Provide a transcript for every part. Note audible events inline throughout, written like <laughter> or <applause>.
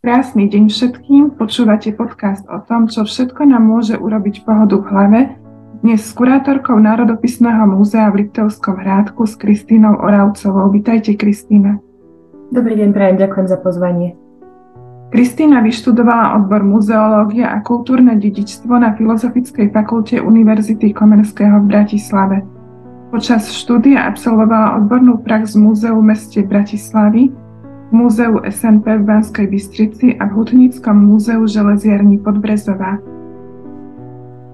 Krásny deň všetkým, počúvate podcast o tom, čo všetko nám môže urobiť pohodu v hlave. Dnes s kurátorkou Národopisného múzea v Liptovskom hrádku s Kristínou Oravcovou. Vítajte, Kristína. Dobrý deň, prajem, ďakujem za pozvanie. Kristína vyštudovala odbor muzeológia a kultúrne dedičstvo na Filozofickej fakulte Univerzity Komenského v Bratislave. Počas štúdia absolvovala odbornú prax v múzeu v meste Bratislavy, Múzeu SNP v Banskej Bystrici a v Hutníckom múzeu železiarní Podbrezová.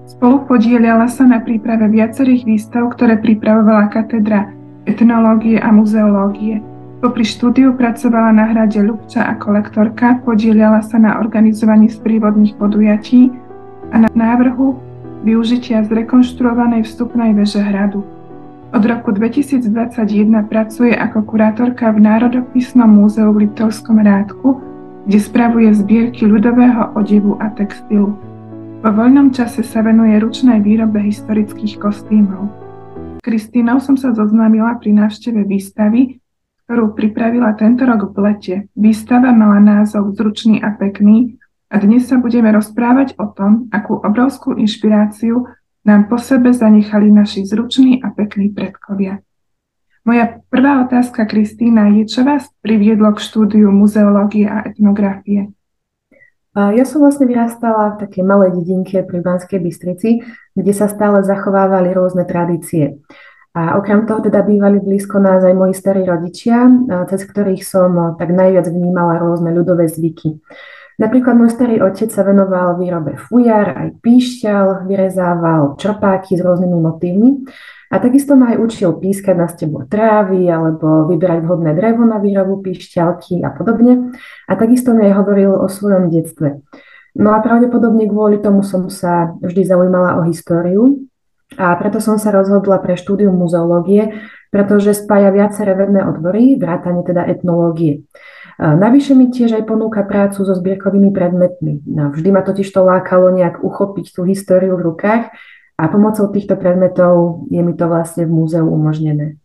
Spolu podielala sa na príprave viacerých výstav, ktoré pripravovala katedra etnológie a muzeológie. Popri štúdiu pracovala na hrade Ľubča ako lektorka, podielala sa na organizovaní sprívodných podujatí a na návrhu využitia zrekonštruovanej vstupnej veže hradu. Od roku 2021 pracuje ako kurátorka v Národopisnom múzeu v Liptovskom Rádku, kde spravuje zbierky ľudového odevu a textilu. Vo voľnom čase sa venuje ručnej výrobe historických kostýmov. S Kristínou som sa zoznámila pri návšteve výstavy, ktorú pripravila tento rok v lete. Výstava mala názov Zručný a pekný a dnes sa budeme rozprávať o tom, akú obrovskú inšpiráciu nám po sebe zanechali naši zruční a pekní predkovia. Moja prvá otázka, Kristýna, je, čo vás priviedlo k štúdiu muzeológie a etnografie? Ja som vlastne vyrastala v takej malej dedinke pri Banskej Bystrici, kde sa stále zachovávali rôzne tradície. A okrem toho teda bývali blízko nás aj moji starí rodičia, cez ktorých som tak najviac vnímala rôzne ľudové zvyky. Napríklad môj starý otec sa venoval výrobe fujar, aj píšťal, vyrezával čerpáky s rôznymi motívmi a takisto ma aj učil pískať na steblo trávy alebo vybrať vhodné drevo na výrobu píšťalky a podobne. A takisto mi aj hovoril o svojom detstve. No a pravdepodobne kvôli tomu som sa vždy zaujímala o históriu a preto som sa rozhodla pre štúdium muzeológie, pretože spája viaceré vedné odbory, vrátane teda etnológie. Navyše mi tiež aj ponúka prácu so zbierkovými predmetmi. Vždy ma totiž to lákalo nejak uchopiť tú históriu v rukách a pomocou týchto predmetov je mi to vlastne v múzeu umožnené.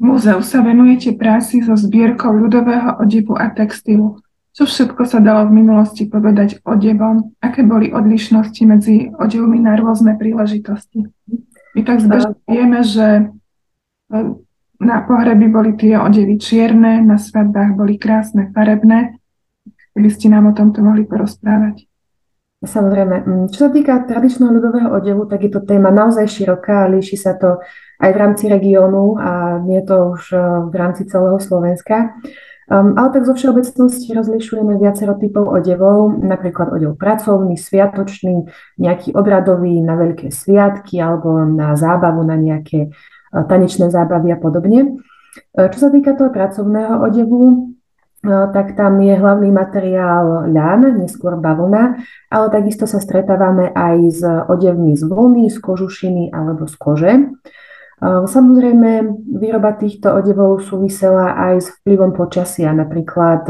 V múzeu sa venujete práci so zbierkou ľudového odevu a textilu. Čo všetko sa dalo v minulosti povedať odevom? Aké boli odlišnosti medzi odevmi na rôzne príležitosti? My tak zbežne vieme, že na pohreby boli tie odevy čierne, na svadbách boli krásne, farebné. Keby ste nám o tomto mohli porozprávať. Samozrejme. Mm, čo sa týka tradičného ľudového odevu, tak je to téma naozaj široká líši sa to aj v rámci regiónu a nie to už eh, v rámci celého Slovenska. Um, ale tak zo všeobecnosti rozlišujeme viacero typov odevov, napríklad odev pracovný, sviatočný, nejaký obradový na veľké sviatky alebo na zábavu, na nejaké tanečné zábavy a podobne. E, čo sa týka toho pracovného odevu, e, tak tam je hlavný materiál ľan, neskôr bavlna, ale takisto sa stretávame aj s odevmi z vlny, z kožušiny alebo z kože. E, samozrejme, výroba týchto odevov súvisela aj s vplyvom počasia. Napríklad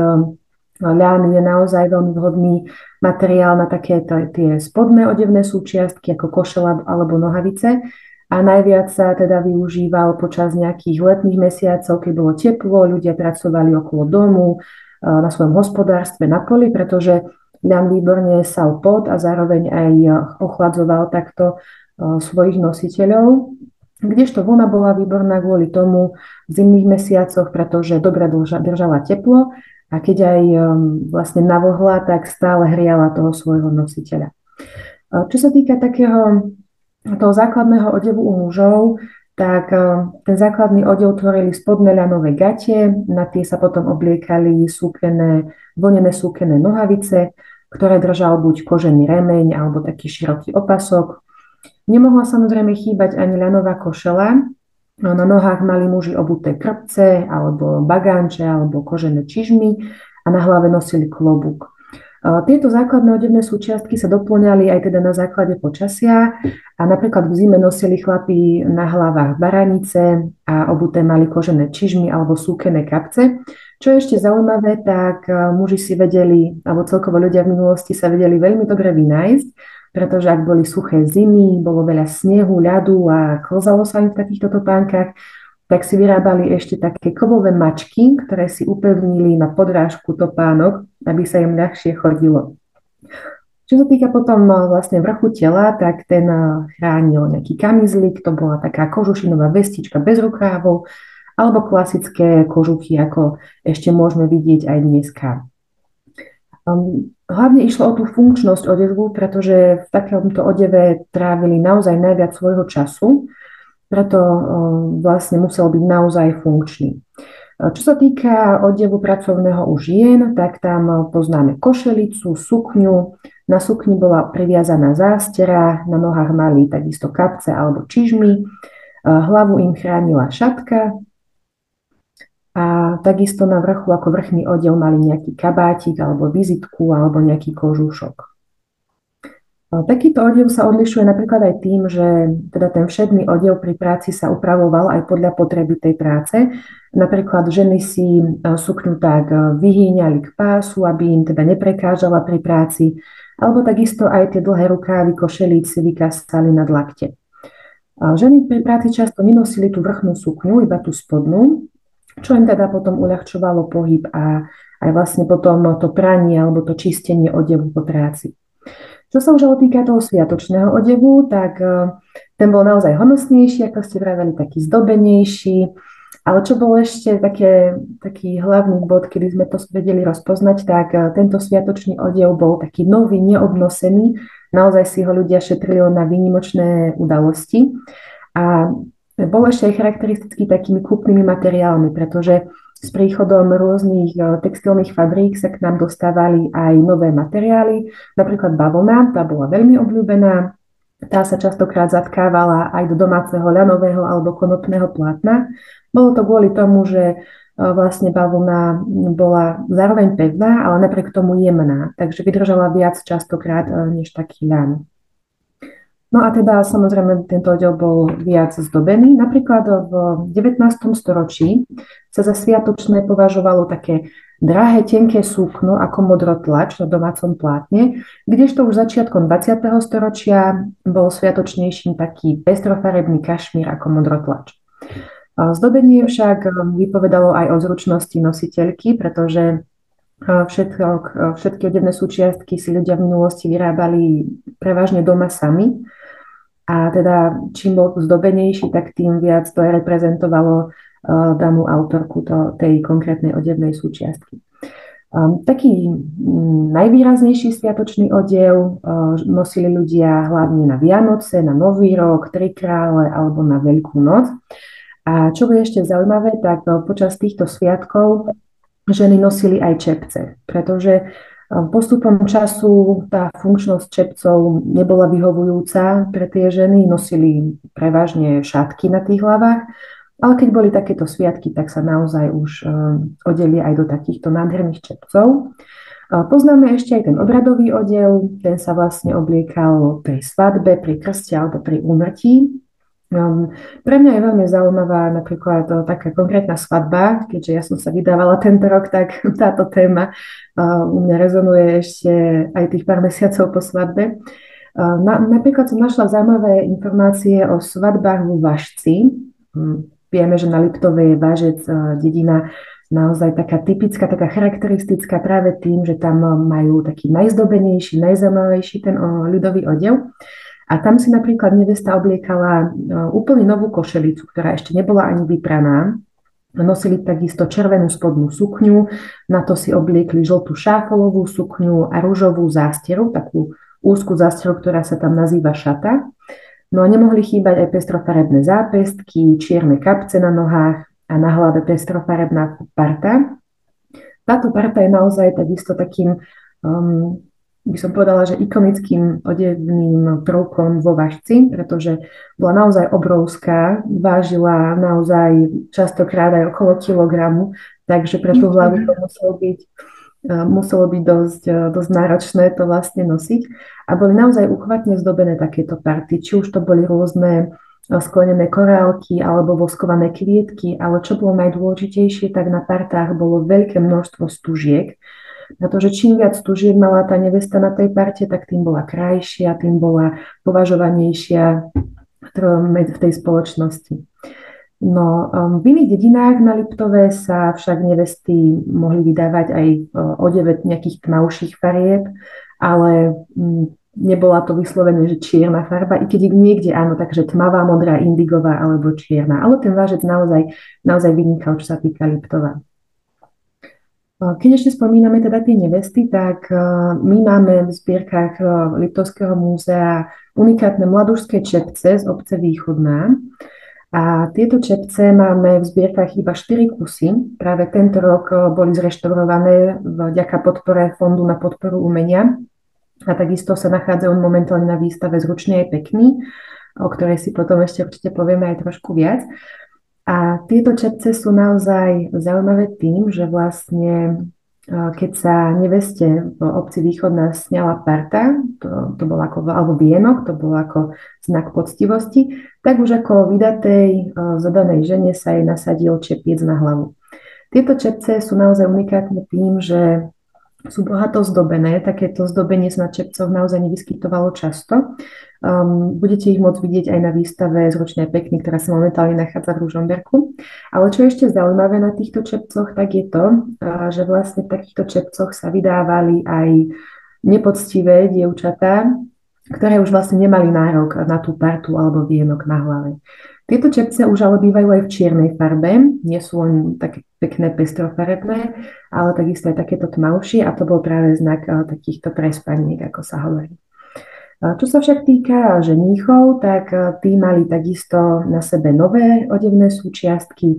ľan je naozaj veľmi vhodný materiál na také tie spodné odevné súčiastky ako košela alebo nohavice, a najviac sa teda využíval počas nejakých letných mesiacov, keď bolo teplo, ľudia pracovali okolo domu, e, na svojom hospodárstve na poli, pretože ľan výborne sal pot a zároveň aj ochladzoval takto e, svojich nositeľov. Kdežto vlna bola výborná kvôli tomu v zimných mesiacoch, pretože dobre držala teplo a keď aj e, vlastne navohla, tak stále hriala toho svojho nositeľa. Čo sa týka takého toho základného odevu u mužov, tak e, ten základný odev tvorili spodné ľanové gate, na tie sa potom obliekali súkené, vlnené súkené nohavice, ktoré držal buď kožený remeň alebo taký široký opasok. Nemohla samozrejme chýbať ani ľanová košela, na nohách mali muži obuté krpce alebo bagánče alebo kožené čižmy a na hlave nosili klobúk. Tieto základné odevné súčiastky sa doplňali aj teda na základe počasia a napríklad v zime nosili chlapí na hlavách baranice a obuté mali kožené čižmy alebo súkené kapce. Čo je ešte zaujímavé, tak e, muži si vedeli, alebo celkovo ľudia v minulosti sa vedeli veľmi dobre vynájsť, pretože ak boli suché zimy, bolo veľa snehu, ľadu a klzalo sa im v takýchto topánkach, tak si vyrábali ešte také kovové mačky, ktoré si upevnili na podrážku topánok, aby sa im ľahšie chodilo. Čo sa týka potom eh, vlastne vrchu tela, tak ten eh, chránil nejaký kamizlik, to bola taká kožušinová vestička bez rukávov, alebo klasické kožuchy, ako ešte môžeme vidieť aj dneska. Um, hlavne išlo o tú funkčnosť odevu, pretože v takomto odeve trávili naozaj najviac svojho času, preto um, vlastne musel byť naozaj funkčný. Čo sa týka odevu pracovného u žien, tak tam poznáme košelicu, sukňu, na sukni bola priviazaná zástera, na nohách mali takisto kapce alebo čižmy, hlavu im chránila šatka a takisto na vrchu ako vrchný odev mali nejaký kabátik alebo vizitku alebo nejaký kožúšok. Takýto odev sa odlišuje napríklad aj tým, že teda ten všedný odev pri práci sa upravoval aj podľa potreby tej práce. Napríklad ženy si sukňu tak vyhýňali k pásu, aby im teda neprekážala pri práci alebo takisto aj tie dlhé rukávy košelíci vykastali nad lakte. Ženy pri práci často nenosili tú vrchnú sukňu, iba tú spodnú, čo im teda potom uľahčovalo pohyb a aj vlastne potom to pranie alebo to čistenie odevu po práci. Čo sa už týka toho sviatočného odevu, tak e, ten bol naozaj honosnejší, ako ste vraveli, taký zdobenejší, ale čo bol ešte také, taký hlavný bod, kedy sme to vedeli rozpoznať, tak eh, tento sviatočný odev bol taký nový, neobnosený. Naozaj si ho ľudia šetrili na výnimočné udalosti. A bol ešte aj charakteristický takými kúpnymi materiálmi, pretože s príchodom rôznych eh, textilných fabrík sa k nám dostávali aj nové materiály, napríklad bavlna, tá bola veľmi obľúbená, tá sa častokrát zatkávala aj do domáceho ľanového alebo konopného plátna. Bolo to kvôli tomu, že e, vlastne bavlna bola zároveň pevná, ale napriek tomu jemná, takže vydržala viac častokrát e, než taký ľan. No a teda samozrejme tento odev bol viac zdobený. Napríklad v 19. storočí sa za sviatočné považovalo také drahé tenké súkno ako modrotlač na domácom plátne, kdežto už začiatkom 20. storočia bol sviatočnejším taký pestrofarebný kašmír ako modrotlač. Zdobenie však vypovedalo aj o zručnosti nositeľky, pretože všetko, všetky odevné súčiastky si ľudia v minulosti vyrábali prevažne doma sami. A teda čím bol zdobenejší, tak tým viac to reprezentovalo uh, danú autorku to, tej konkrétnej odevnej súčiastky. Um, taký um, najvýraznejší sviatočný odev uh, nosili ľudia hlavne na Vianoce, na Nový rok, Tri krále alebo na Veľkú noc. A čo je ešte zaujímavé, tak eh, počas týchto sviatkov ženy nosili aj čepce, pretože postupom času tá funkčnosť čepcov nebola vyhovujúca pre tie ženy, nosili prevažne šatky na tých hlavách, ale keď boli takéto sviatky, tak sa naozaj už eh, odeli aj do takýchto nádherných čepcov. Poznáme ešte aj ten obradový odev, ten sa vlastne obliekal pri svadbe, pri krste alebo pri úmrtí. Um, pre mňa je veľmi zaujímavá napríklad to, taká konkrétna svadba, keďže ja som sa vydávala tento rok, tak <laughs> táto téma uh, u mňa rezonuje ešte aj tých pár mesiacov po svadbe. Uh, na, napríklad som našla zaujímavé informácie o svadbách vo Vašci. Um, vieme, že na Liptove je Važec uh, dedina naozaj taká typická, taká charakteristická práve tým, že tam majú taký najzdobenejší, najzaujímavejší ten ľudový odev. A tam si napríklad nevesta obliekala e, úplne novú košelicu, ktorá ešte nebola ani vypraná. Nosili takisto červenú spodnú sukňu, na to si obliekli žltú šáfolovú sukňu a rúžovú zásteru, takú úzkú zásteru, ktorá sa tam nazýva šata. No a nemohli chýbať aj pestrofarebné zápestky, čierne kapce na nohách a na hlave pestrofarebná parta. Táto parta je naozaj takisto takým um, by som povedala, že ikonickým odevným prvkom vo vašci, pretože bola naozaj obrovská, vážila naozaj častokrát aj okolo kilogramu, takže pre tú hlavu to muselo byť, e, muselo byť dosť, e, dosť náročné to vlastne nosiť. A boli naozaj uchvatne zdobené takéto party, či už to boli rôzne e, sklenené korálky alebo voskované kvietky, ale čo bolo najdôležitejšie, tak na partách bolo veľké množstvo stužiek, na že čím viac tužiek mala tá nevesta na tej parte, tak tým bola krajšia, tým bola považovanejšia v tej spoločnosti. No, um, v iných dedinách na Liptove sa však nevesty mohli vydávať aj uh, odeve nejakých tmavších farieb, ale um, nebola to vyslovene, že čierna farba, i keď niekde áno, takže tmavá, modrá, indigová alebo čierna. Ale ten vážec naozaj, naozaj vynikal, čo sa týka Liptova. Keď ešte spomíname teda tie nevesty, tak uh, my máme v zbierkach uh, Liptovského múzea unikátne mladúžské čepce z obce Východná, a tieto čepce máme v zbierkach iba 4 kusy. Práve tento rok eh, boli zreštaurované vďaka podpore Fondu na podporu umenia. A takisto sa nachádzajú momentálne na výstave Zručný aj pekný, o ktorej si potom ešte určite povieme aj trošku viac. A tieto čepce sú naozaj zaujímavé tým, že vlastne keď sa neveste v obci Východná sňala parta, to, to bol ako, alebo vienok, to bol ako znak poctivosti, tak už ako vydatej zadanej žene sa jej nasadil čepiec na hlavu. Tieto čepce sú naozaj unikátne tým, že sú bohato zdobené. Takéto zdobenie sa na čepcoch naozaj nevyskytovalo často. Um, budete ich môcť vidieť aj na výstave Zručne pekný, ktorá sa momentálne nachádza v Ružomberku. Ale čo je ešte zaujímavé na týchto čepcoch, tak je to, uh, že vlastne v takýchto čepcoch sa vydávali aj nepoctivé dievčatá, ktoré už vlastne nemali nárok na tú partu alebo vienok na hlave. Tieto čepce už ale bývajú aj v čiernej farbe, nie sú len také pekné pestrofarebné, ale takisto aj takéto tmavšie a to bol práve znak uh, takýchto prespaniek, ako sa hovorí. Čo sa však týka ženíchov, tak e, tí mali takisto na sebe nové odevné súčiastky.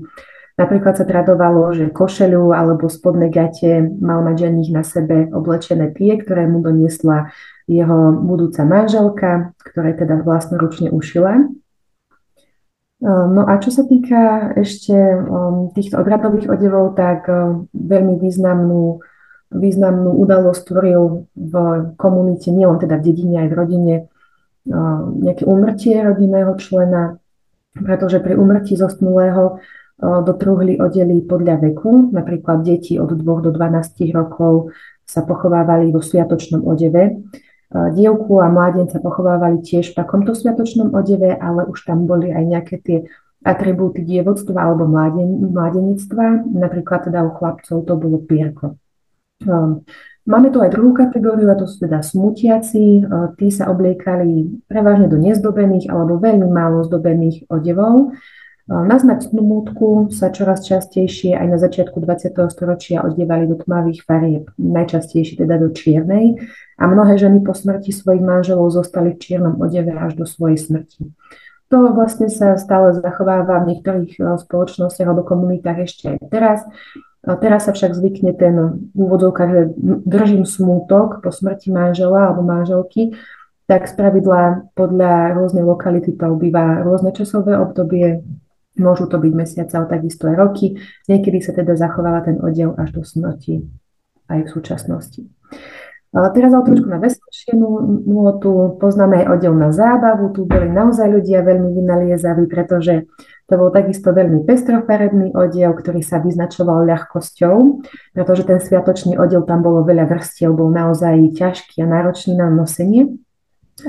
Napríklad sa tradovalo, že košelu alebo spodné gate mal mať ženích na sebe oblečené tie, ktoré mu doniesla jeho budúca manželka, ktoré teda vlastnoručne ušila. E, no a čo sa týka ešte týchto obradových odevov, tak e, veľmi významnú významnú udalosť tvoril v komunite, nielen teda v dedine, aj v rodine, nejaké umrtie rodinného člena, pretože pri umrtí zosnulého do truhly odelí podľa veku, napríklad deti od 2 do 12 rokov sa pochovávali vo sviatočnom odeve. Dievku a mládenca pochovávali tiež v takomto sviatočnom odeve, ale už tam boli aj nejaké tie atribúty dievodstva alebo mládenictva. Napríklad teda u chlapcov to bolo pierko. Ehm, máme tu aj druhú kategóriu, a to sú teda smutiaci. Ehm, tí sa obliekali prevažne do nezdobených alebo veľmi málo zdobených odevov. Ehm, na znak smutku sa čoraz častejšie aj na začiatku 20. storočia odievali do tmavých farieb, najčastejšie teda do čiernej a mnohé ženy po smrti svojich manželov zostali v čiernom odeve až do svojej smrti. To vlastne sa stále zachováva v niektorých spoločnostiach alebo komunitách ešte aj teraz. Teraz sa však zvykne ten úvodovka, že držím smútok po smrti manžela alebo manželky, tak spravidla podľa rôznej lokality to býva rôzne časové obdobie, môžu to byť mesiace, ale takisto aj roky. Niekedy sa teda zachováva ten odev až do smrti aj v súčasnosti. Ale teraz ale trošku na veselšiu nôtu poznáme aj odev na zábavu. Tu boli naozaj ľudia veľmi vynaliezaví, pretože to bol takisto veľmi pestrofarebný odev, ktorý sa vyznačoval ľahkosťou, pretože ten sviatočný odev tam bolo veľa vrstiev, bol naozaj ťažký a náročný na nosenie.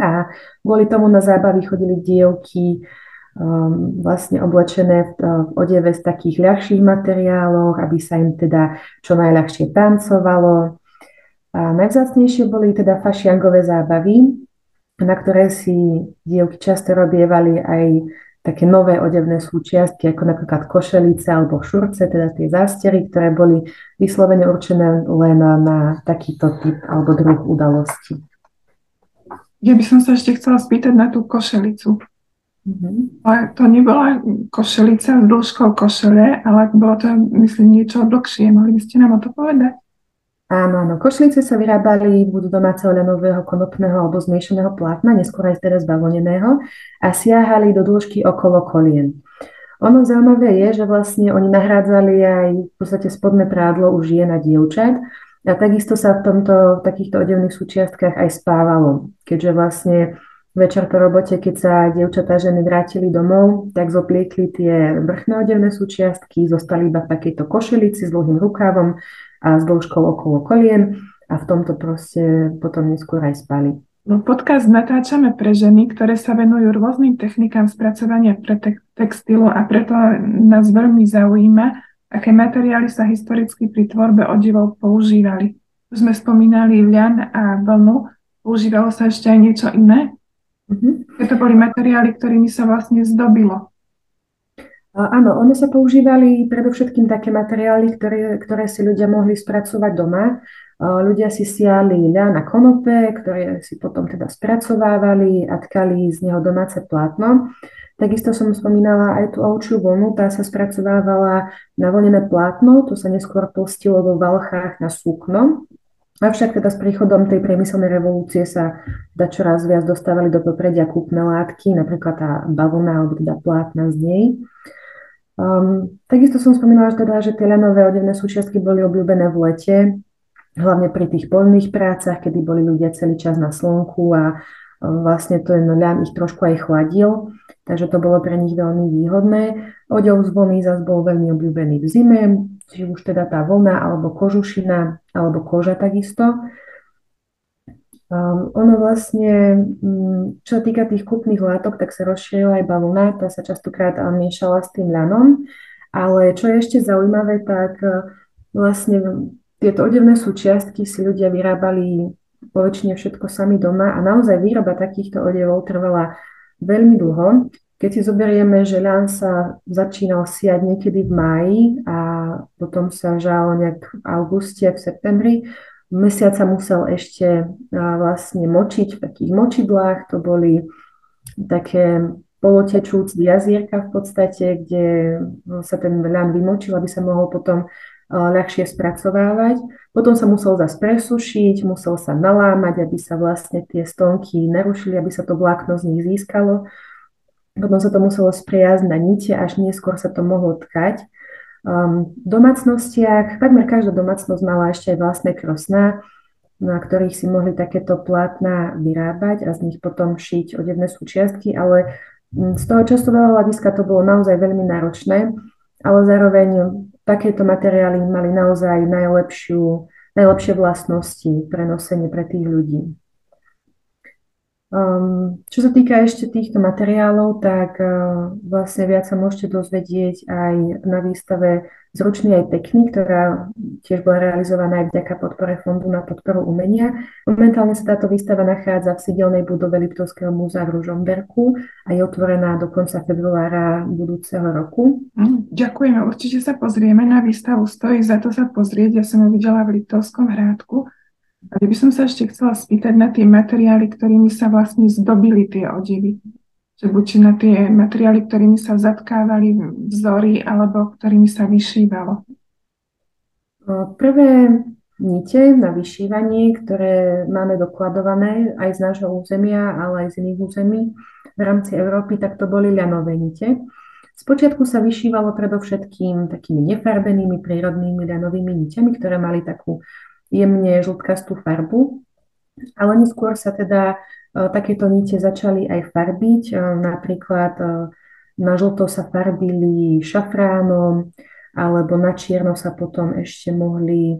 A kvôli tomu na zábavy chodili dievky vlastne oblečené v, v odeve z takých ľahších materiálov, aby sa im teda čo najľahšie tancovalo. A najvzácnejšie boli teda fašiangové zábavy, na ktoré si dievky často robievali aj také nové odevné súčiastky, ako napríklad košelice alebo šurce, teda tie zástery, ktoré boli vyslovene určené len na takýto typ alebo druh udalosti. Ja by som sa ešte chcela spýtať na tú košelicu. Mm-hmm. Ale to nebola košelica s dĺžkou košele, ale bolo to, myslím, niečo dlhšie. Mohli by ste nám o to povedať? Áno, áno. Košlice sa vyrábali buď domáceho ľanového, konopného alebo zmiešaného plátna, neskôr aj teraz bavlneného a siahali do dĺžky okolo kolien. Ono zaujímavé je, že vlastne oni nahrádzali aj v podstate spodné prádlo už žien a dievčat a takisto sa v tomto, v takýchto odevných súčiastkách aj spávalo, keďže vlastne večer po robote, keď sa dievčatá ženy vrátili domov, tak zopliekli tie vrchné odevné súčiastky, zostali iba v takejto košelici s dlhým rukávom a s dĺžkou okolo kolien a v tomto proste potom neskôr aj spali. Podcast natáčame pre ženy, ktoré sa venujú rôznym technikám spracovania pre te- textilu a preto nás veľmi zaujíma, aké materiály sa historicky pri tvorbe odivov používali. Už sme spomínali ľan a vlnu, používalo sa ešte aj niečo iné? Mm-hmm. To boli materiály, ktorými sa vlastne zdobilo. Áno, one sa používali predovšetkým také materiály, ktoré, ktoré si ľudia mohli spracovať doma. Ľudia si siali ľa na konope, ktoré si potom teda spracovávali a tkali z neho domáce plátno. Takisto som spomínala aj tú ovčiu vlnu, tá sa spracovávala na vlnené plátno, to sa neskôr postilo vo valchách na súkno. Avšak teda s príchodom tej priemyselnej revolúcie sa teda čoraz viac dostávali do popredia kúpne látky, napríklad tá bavlna alebo teda plátna z nej. Um, takisto som spomínala že teda, že tie ľanové odevné súčiastky boli obľúbené v lete, hlavne pri tých poľných prácach, kedy boli ľudia celý čas na slnku a vlastne ten ľan ich trošku aj chladil, takže to bolo pre nich veľmi výhodné. Odev z vlny zase bol veľmi obľúbený v zime, či už teda tá vlna, alebo kožušina, alebo koža takisto. Um, ono vlastne, um, čo sa týka tých kúpnych látok, tak sa rozšírila aj bavlna, tá sa častokrát miešala s tým ľanom, ale čo je ešte zaujímavé, tak uh, vlastne tieto odevné súčiastky si ľudia vyrábali po väčšine všetko sami doma a naozaj výroba takýchto odevov trvala veľmi dlho. Keď si zoberieme, že ľan sa začínal siať niekedy v máji a potom sa žalo nejak v auguste, v septembri, mesiac sa musel ešte vlastne močiť v takých močidlách, to boli také polotečúc jazierka v podstate, kde sa ten ľan vymočil, aby sa mohol potom ľahšie spracovávať. Potom sa musel zase presušiť, musel sa nalámať, aby sa vlastne tie stonky narušili, aby sa to vlákno z nich získalo. Potom sa to muselo spriazť na nite, až neskôr sa to mohlo tkať. Um, v domácnostiach, takmer každá domácnosť mala ešte aj vlastné krosná, na ktorých si mohli takéto plátna vyrábať a z nich potom šiť odevné súčiastky, ale mm, z toho časového hľadiska to bolo naozaj veľmi náročné, ale zároveň takéto materiály mali naozaj najlepšiu, najlepšie vlastnosti pre nosenie pre tých ľudí. Um, čo sa týka ešte týchto materiálov, tak uh, vlastne viac sa môžete dozvedieť aj na výstave Zručný aj pekný, ktorá tiež bola realizovaná aj vďaka podpore Fondu na podporu umenia. Momentálne sa táto výstava nachádza v sídelnej budove Liptovského múzea v Ružomberku a je otvorená do konca februára budúceho roku. Mm, ďakujeme, určite sa pozrieme na výstavu, stojí za to sa pozrieť, ja som ju videla v Liptovskom hrádku. A by som sa ešte chcela spýtať na tie materiály, ktorými sa vlastne zdobili tie odevy že buď na tie materiály, ktorými sa zatkávali vzory, alebo ktorými sa vyšívalo? Prvé nite na vyšívanie, ktoré máme dokladované aj z nášho územia, ale aj z iných území v rámci Európy, tak to boli ľanové nite. Spočiatku sa vyšívalo predovšetkým takými nefarbenými prírodnými ľanovými niťami, ktoré mali takú jemne žltkastú farbu, ale neskôr sa teda E, takéto nite začali aj farbiť. E, napríklad e, na žlto sa farbili šafránom, alebo na čierno sa potom ešte mohli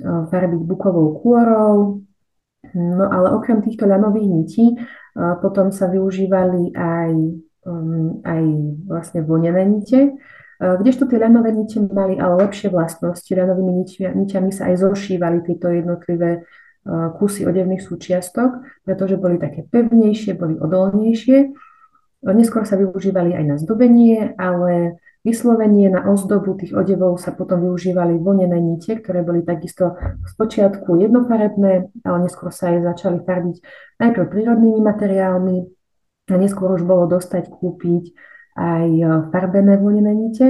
farbiť bukovou kôrou. No ale okrem týchto ľanových nití potom sa využívali aj, aj vlastne vonené nite, kdežto tie ľanové nite mali ale lepšie vlastnosti. Ľanovými niťami sa aj zošívali tieto jednotlivé kusy odevných súčiastok, pretože boli také pevnejšie, boli odolnejšie. Neskôr sa využívali aj na zdobenie, ale vyslovenie na ozdobu tých odevov sa potom využívali vlnené nite, ktoré boli takisto v počiatku jednofarebné, ale neskôr sa aj začali farbiť najprv prírodnými materiálmi a neskôr už bolo dostať kúpiť aj farbené vlnené nite.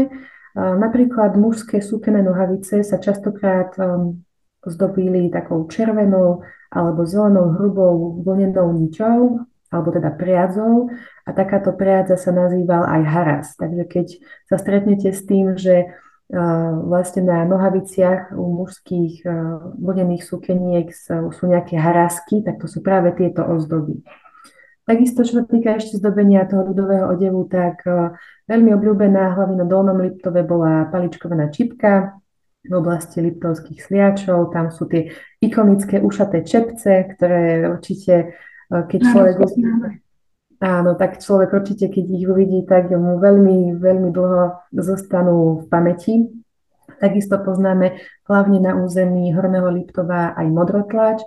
Napríklad mužské súkené nohavice sa častokrát um, zdobili takou červenou alebo zelenou hrubou vlnenou ničou, alebo teda priadzou a takáto priadza sa nazýval aj haras. Takže keď sa stretnete s tým, že vlastne na nohaviciach u mužských vlnených sukeniek sú nejaké harasky, tak to sú práve tieto ozdoby. Takisto, čo sa týka ešte zdobenia toho ľudového odevu, tak uh, veľmi obľúbená hlavne na Dolnom Liptove bola paličkovaná čipka, v oblasti liptovských sliačov. Tam sú tie ikonické ušaté čepce, ktoré určite keď človek Áno, tak človek určite, keď ich uvidí, tak mu veľmi, veľmi dlho zostanú v pamäti. Takisto poznáme hlavne na území Horného Liptova aj modrotlač.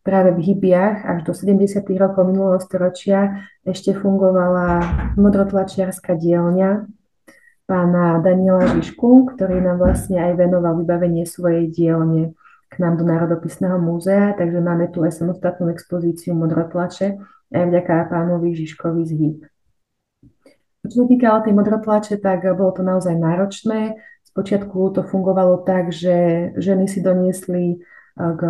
Práve v Hybiach až do 70. rokov minulého storočia ešte fungovala modrotlačiarská dielňa pána Daniela Žižku, ktorý nám vlastne aj venoval vybavenie svojej dielne k nám do Národopisného múzea, takže máme tu aj samostatnú expozíciu modrotlače, aj vďaka pánovi Žižkovi z Hyb. Čo sa týka tej modrotlače, tak bolo to naozaj náročné. Spočiatku to fungovalo tak, že ženy si doniesli k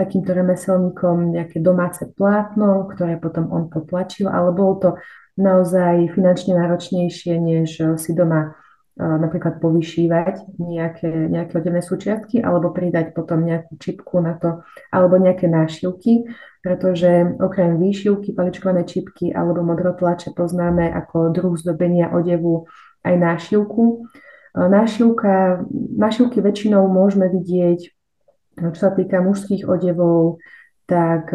takýmto remeselníkom nejaké domáce plátno, ktoré potom on potlačil, ale bolo to naozaj finančne náročnejšie, než si doma napríklad povyšívať nejaké, nejaké odevné súčiastky alebo pridať potom nejakú čipku na to alebo nejaké nášivky, pretože okrem výšivky, paličkované čipky alebo modrotlače poznáme ako druh zdobenia odevu aj nášivku. Nášivka, nášivky väčšinou môžeme vidieť, čo sa týka mužských odevov, tak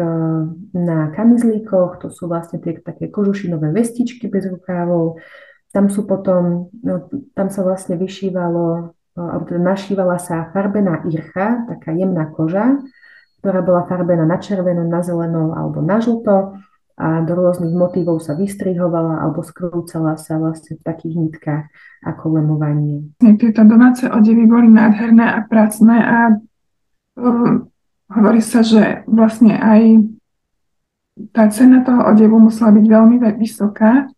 na kamizlíkoch, to sú vlastne tie také kožušinové vestičky bez rukávov, tam sú potom, no, tam sa vlastne vyšívalo, alebo teda našívala sa farbená ircha, taká jemná koža, ktorá bola farbená na červenú, na zelenú alebo na žlto a do rôznych motívov sa vystrihovala alebo skrúcala sa vlastne v takých nitkách ako lemovanie. Tieto domáce odevy boli nádherné a pracné a hovorí sa, že vlastne aj tá cena toho odevu musela byť veľmi vysoká,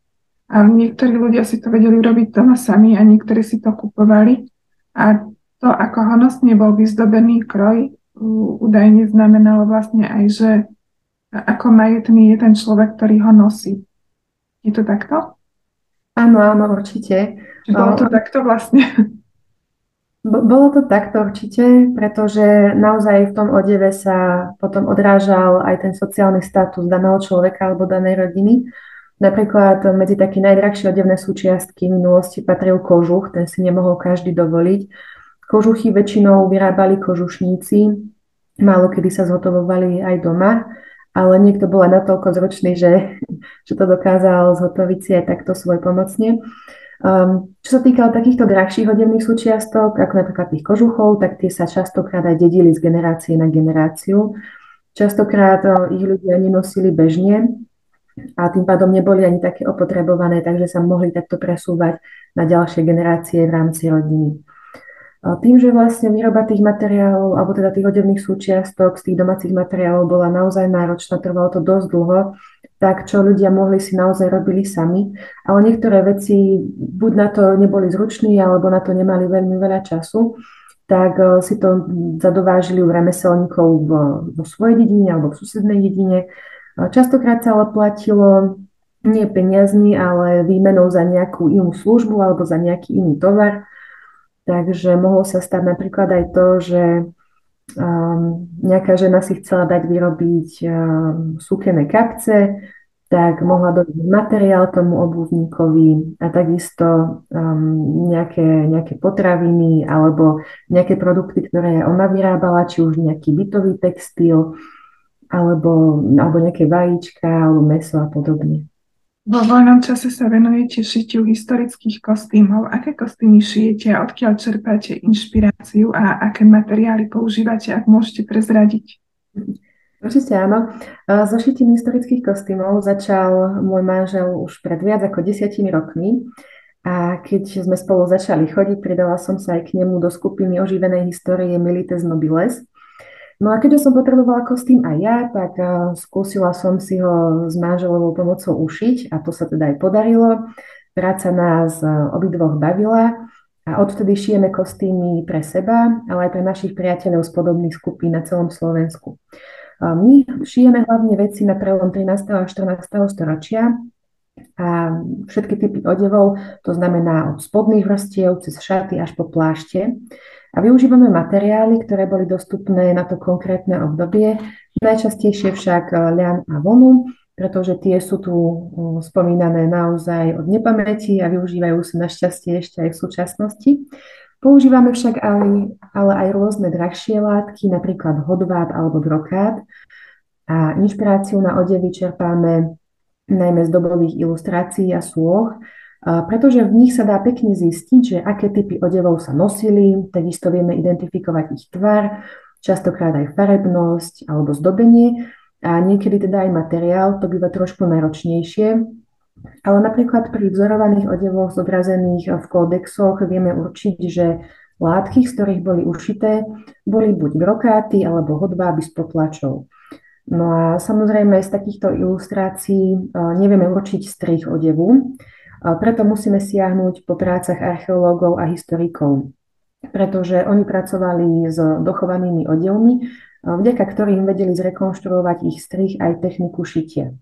a niektorí ľudia si to vedeli robiť doma sami a niektorí si to kupovali. A to, ako honosne bol vyzdobený kroj, údajne znamenalo vlastne aj, že ako majetný je ten človek, ktorý ho nosí. Je to takto? Áno, áno, určite. Bolo to takto vlastne? Bolo to takto určite, pretože naozaj v tom odeve sa potom odrážal aj ten sociálny status daného človeka alebo danej rodiny. Napríklad medzi také najdrahšie odevné súčiastky v minulosti patril kožuch, ten si nemohol každý dovoliť. Kožuchy väčšinou vyrábali kožušníci, málo kedy sa zhotovovali aj doma, ale niekto bol natoľko zručný, že, <laughs> že to dokázal zhotoviť si aj takto svoj pomocne. Um, čo sa týka takýchto drahších odevných súčiastok, ako napríklad tých kožuchov, tak tie sa častokrát aj dedili z generácie na generáciu. Častokrát ich ľudia nenosili bežne, a tým pádom neboli ani také opotrebované, takže sa mohli takto presúvať na ďalšie generácie v rámci rodiny. Tým, že vlastne výroba tých materiálov, alebo teda tých odevných súčiastok z tých domácich materiálov bola naozaj náročná, trvalo to dosť dlho, tak čo ľudia mohli si naozaj robili sami, ale niektoré veci buď na to neboli zruční, alebo na to nemali veľmi veľa času, tak e, si to zadovážili u remeselníkov vo, vo svojej dedine alebo v susednej dedine Častokrát sa ale platilo nie peniazmi, ale výmenou za nejakú inú službu alebo za nejaký iný tovar. Takže mohlo sa stať napríklad aj to, že um, nejaká žena si chcela dať vyrobiť um, sukené kapce, tak mohla dodať materiál tomu obuvníkovi a takisto um, nejaké, nejaké potraviny alebo nejaké produkty, ktoré ona vyrábala, či už nejaký bytový textil, alebo, alebo nejaké vajíčka, alebo meso a podobne. Vo voľnom čase sa venujete šitiu historických kostýmov. Aké kostýmy šijete a odkiaľ čerpáte inšpiráciu a aké materiály používate, ak môžete prezradiť? Určite áno. So šitím historických kostýmov začal môj manžel už pred viac ako desiatimi rokmi. A keď sme spolu začali chodiť, pridala som sa aj k nemu do skupiny oživenej histórie Milites Nobiles, No a keďže som potrebovala kostým aj ja, tak uh, skúsila som si ho s manželovou pomocou ušiť a to sa teda aj podarilo. Práca nás uh, obidvoch bavila a odvtedy šijeme kostýmy pre seba, ale aj pre našich priateľov z podobných skupín na celom Slovensku. Uh, my šijeme hlavne veci na prelom 13. a 14. storočia a všetky typy odevov, to znamená od spodných vrstiev cez šaty až po plášte. A využívame materiály, ktoré boli dostupné na to konkrétne obdobie, najčastejšie však eh, ľan a vonu, pretože tie sú tu eh, spomínané naozaj od nepamäti a využívajú sa našťastie ešte aj v súčasnosti. Používame však aj, ale aj rôzne drahšie látky, napríklad hodváb alebo brokát. A inšpiráciu na odevy čerpáme najmä z dobových ilustrácií a súloh, pretože v nich sa dá pekne zistiť, že aké typy odevov sa nosili, takisto vieme identifikovať ich tvar, častokrát aj farebnosť alebo zdobenie a niekedy teda aj materiál, to býva trošku náročnejšie, ale napríklad pri vzorovaných odevoch zobrazených v kódexoch vieme určiť, že látky, z ktorých boli ušité, boli buď brokáty alebo hodváby z potlačov. No a samozrejme z takýchto ilustrácií e, nevieme určiť strich odevu, preto musíme siahnuť po prácach archeológov a historikov, pretože oni pracovali s dochovanými odevmi, e, vďaka ktorým vedeli zrekonštruovať ich strich aj techniku šitia.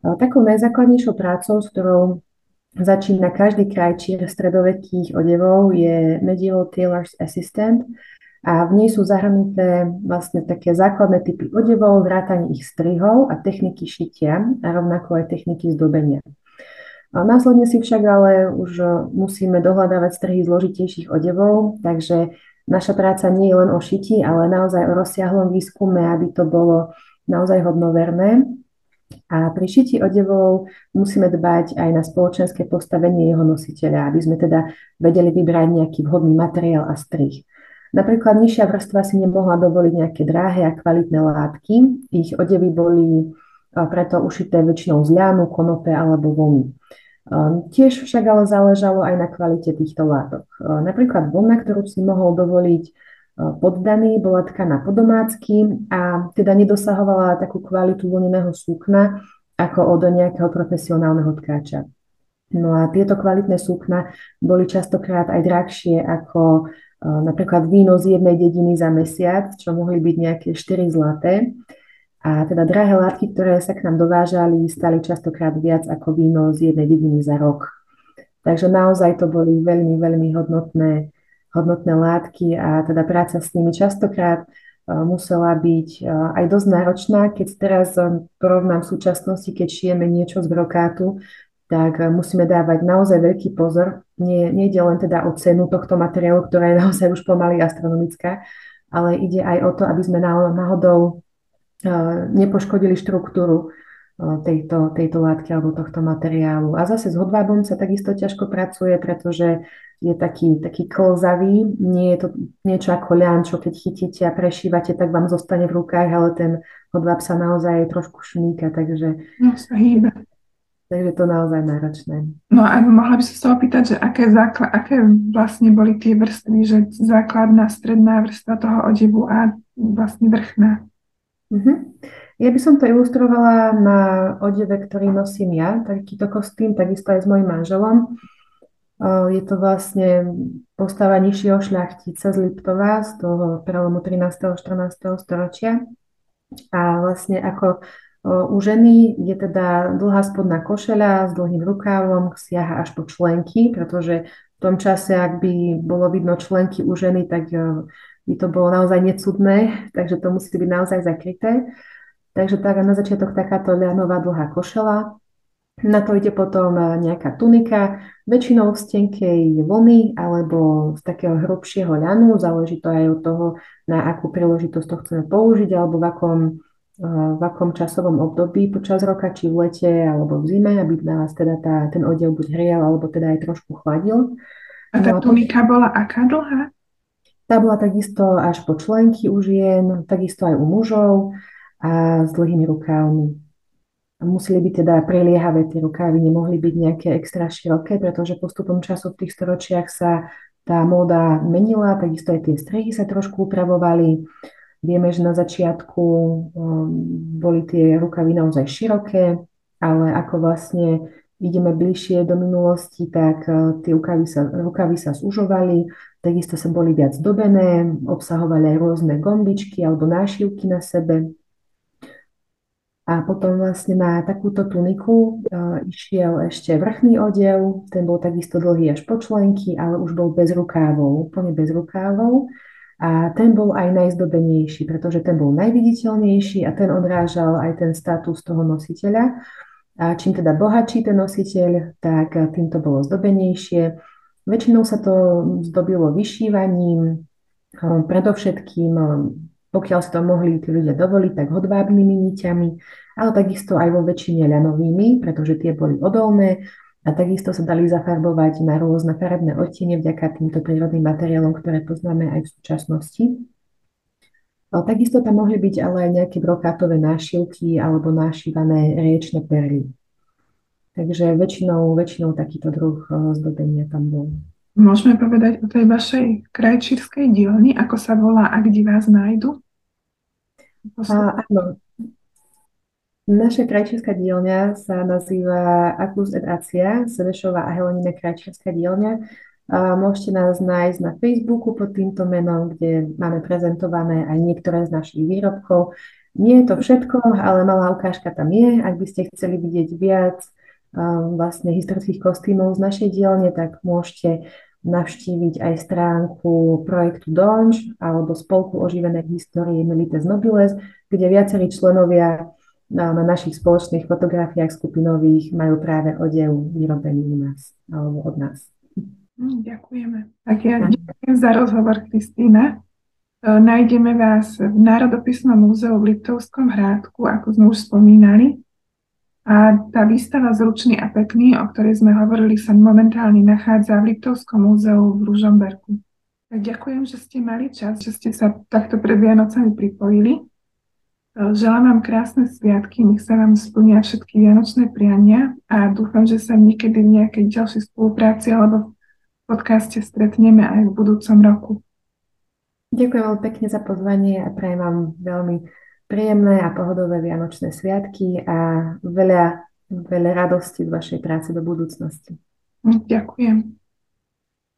Takou najzákladnejšou prácou, s ktorou začína každý krajčír stredovekých odevov, je Medieval Tailor's Assistant, a v nej sú zahrnuté vlastne také základné typy odevov, vrátanie ich strihov a techniky šitia a rovnako aj techniky zdobenia. Následne si však ale už musíme dohľadávať strihy zložitejších odevov, takže naša práca nie je len o šiti, ale naozaj o rozsiahlom výskume, aby to bolo naozaj hodnoverné. A pri šiti odevov musíme dbať aj na spoločenské postavenie jeho nositeľa, aby sme teda vedeli vybrať nejaký vhodný materiál a strih. Napríklad nižšia vrstva si nemohla dovoliť nejaké drahé a kvalitné látky. Ich odevy boli preto ušité väčšinou z ľánu, konope alebo vlny. Tiež však ale záležalo aj na kvalite týchto látok. Napríklad vlna, ktorú si mohol dovoliť poddaný, bola tkaná po domácky a teda nedosahovala takú kvalitu vlneného súkna ako od nejakého profesionálneho tkáča. No a tieto kvalitné súkna boli častokrát aj drahšie ako napríklad víno z jednej dediny za mesiac, čo mohli byť nejaké 4 zlaté. A teda drahé látky, ktoré sa k nám dovážali, stali častokrát viac ako víno z jednej dediny za rok. Takže naozaj to boli veľmi, veľmi hodnotné, hodnotné látky a teda práca s nimi častokrát musela byť aj dosť náročná. Keď teraz porovnám v súčasnosti, keď šijeme niečo z brokátu, tak musíme dávať naozaj veľký pozor. Nie, ide len teda o cenu tohto materiálu, ktorá je <laughs> naozaj už pomaly astronomická, ale ide aj o to, aby sme náhodou nepoškodili štruktúru eh, tejto, tejto látky alebo tohto materiálu. A zase s hodvábom sa takisto ťažko pracuje, pretože je taký, taký klzavý, nie je to niečo ako ľan, čo keď chytíte a prešívate, tak vám zostane v rukách, ale ten hodváb sa naozaj trošku šmíka, takže... No, sa hýbe. Takže to naozaj náročné. No a mohla by som sa opýtať, že aké, základ, aké vlastne boli tie vrstvy, že základná, stredná vrstva toho odevu a vlastne vrchná? Uh-huh. Ja by som to ilustrovala na odeve, ktorý nosím ja, takýto kostým, takisto aj s mojim manželom. Je to vlastne postava nižšieho šľachtica z Liptova z toho prelomu 13. a 14. storočia. A vlastne ako u ženy je teda dlhá spodná košeľa s dlhým rukávom, siaha až po členky, pretože v tom čase, ak by bolo vidno členky u ženy, tak by to bolo naozaj necudné, takže to musí byť naozaj zakryté. Takže tak na začiatok takáto ľanová dlhá košela. Na to ide potom nejaká tunika, väčšinou z tenkej vlny alebo z takého hrubšieho ľanu, záleží to aj od toho, na akú príležitosť to chceme použiť alebo v akom v akom časovom období počas roka, či v lete alebo v zime, aby nás teda tá, ten odev buď hrial alebo teda aj trošku chladil. A tá no, tunika bola aká dlhá? Tá bola takisto až po členky u žien, takisto aj u mužov a s dlhými rukávmi. Museli byť teda preliehavé tie rukávy, nemohli byť nejaké extra široké, pretože postupom času v tých storočiach sa tá móda menila, takisto aj tie strehy sa trošku upravovali. Vieme, že na začiatku um, boli tie rukavy naozaj široké, ale ako vlastne ideme bližšie do minulosti, tak uh, tie rukavy sa, rukavy sa zužovali, takisto sa boli viac dobené, obsahovali aj rôzne gombičky alebo nášivky na sebe. A potom vlastne na takúto tuniku uh, išiel ešte vrchný odev, ten bol takisto dlhý až po členky, ale už bol bez rukávov, úplne bez rukávov. A ten bol aj najzdobenejší, pretože ten bol najviditeľnejší a ten odrážal aj ten status toho nositeľa. A čím teda bohatší ten nositeľ, tak tým to bolo zdobenejšie. Väčšinou sa to zdobilo vyšívaním, predovšetkým pokiaľ si to mohli tí ľudia dovoliť, tak hodvábnymi niťami, ale takisto aj vo väčšine ľanovými, pretože tie boli odolné a takisto sa dali zafarbovať na rôzne farebné odtiene vďaka týmto prírodným materiálom, ktoré poznáme aj v súčasnosti. Takisto tam mohli byť ale aj nejaké brokátové nášivky alebo nášivané riečne perly. Takže väčšinou, väčšinou takýto druh zdobenia tam bol. Môžeme povedať o tej vašej krajčírskej dielni, ako sa volá a kde vás nájdu? A, áno. Naša krajčírska dielňa sa nazýva Akus et Acia, Sebešová a Helenina krajčírska dielňa. Môžete nás nájsť na Facebooku pod týmto menom, kde máme prezentované aj niektoré z našich výrobkov. Nie je to všetko, ale malá ukážka tam je. Ak by ste chceli vidieť viac vlastne historických kostýmov z našej dielne, tak môžete navštíviť aj stránku projektu Donč alebo spolku oživenej histórie Milites Nobiles, kde viacerí členovia na našich spoločných fotografiách skupinových majú práve odev vyrobený u nás alebo od nás. Hm, ďakujeme. Tak ja ďakujem za rozhovor, Kristýna. E, nájdeme vás v Národopisnom múzeu v Liptovskom hrádku, ako sme už spomínali. A tá výstava Zručný a pekný, o ktorej sme hovorili, sa momentálne nachádza v Liptovskom múzeu v Ružomberku. Tak ďakujem, že ste mali čas, že ste sa takto pred Vianocami pripojili. Želám vám krásne sviatky, nech sa vám splnia všetky vianočné priania a dúfam, že sa niekedy v nejakej ďalšej spolupráci alebo v podcaste stretneme aj v budúcom roku. Ďakujem veľmi pekne za pozvanie a prajem vám veľmi príjemné a pohodové vianočné sviatky a veľa, veľa radosti z vašej práce do budúcnosti. Ďakujem.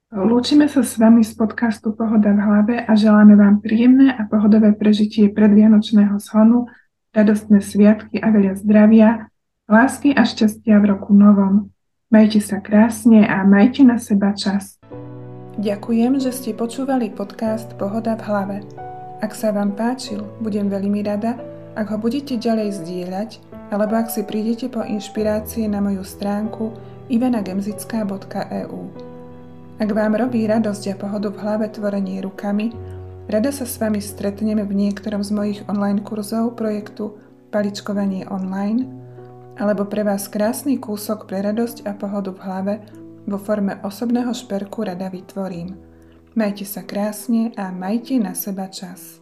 Lúčime sa s vami z podcastu Pohoda v hlave a želáme vám príjemné a pohodové prežitie predvianočného shonu, radostné sviatky a veľa zdravia, lásky a šťastia v roku novom. Majte sa krásne a majte na seba čas. Ďakujem, že ste počúvali podcast Pohoda v hlave. Ak sa vám páčil, budem veľmi rada, ak ho budete ďalej zdieľať, alebo ak si prídete po inšpirácie na moju stránku ivanagemzická.eu. Ak vám robí radosť a pohodu v hlave tvorenie rukami, rada sa s vami stretneme v niektorom z mojich online kurzov projektu Paličkovanie online, alebo pre vás krásny kúsok pre radosť a pohodu v hlave vo forme osobného šperku rada vytvorím. Majte sa krásne a majte na seba čas.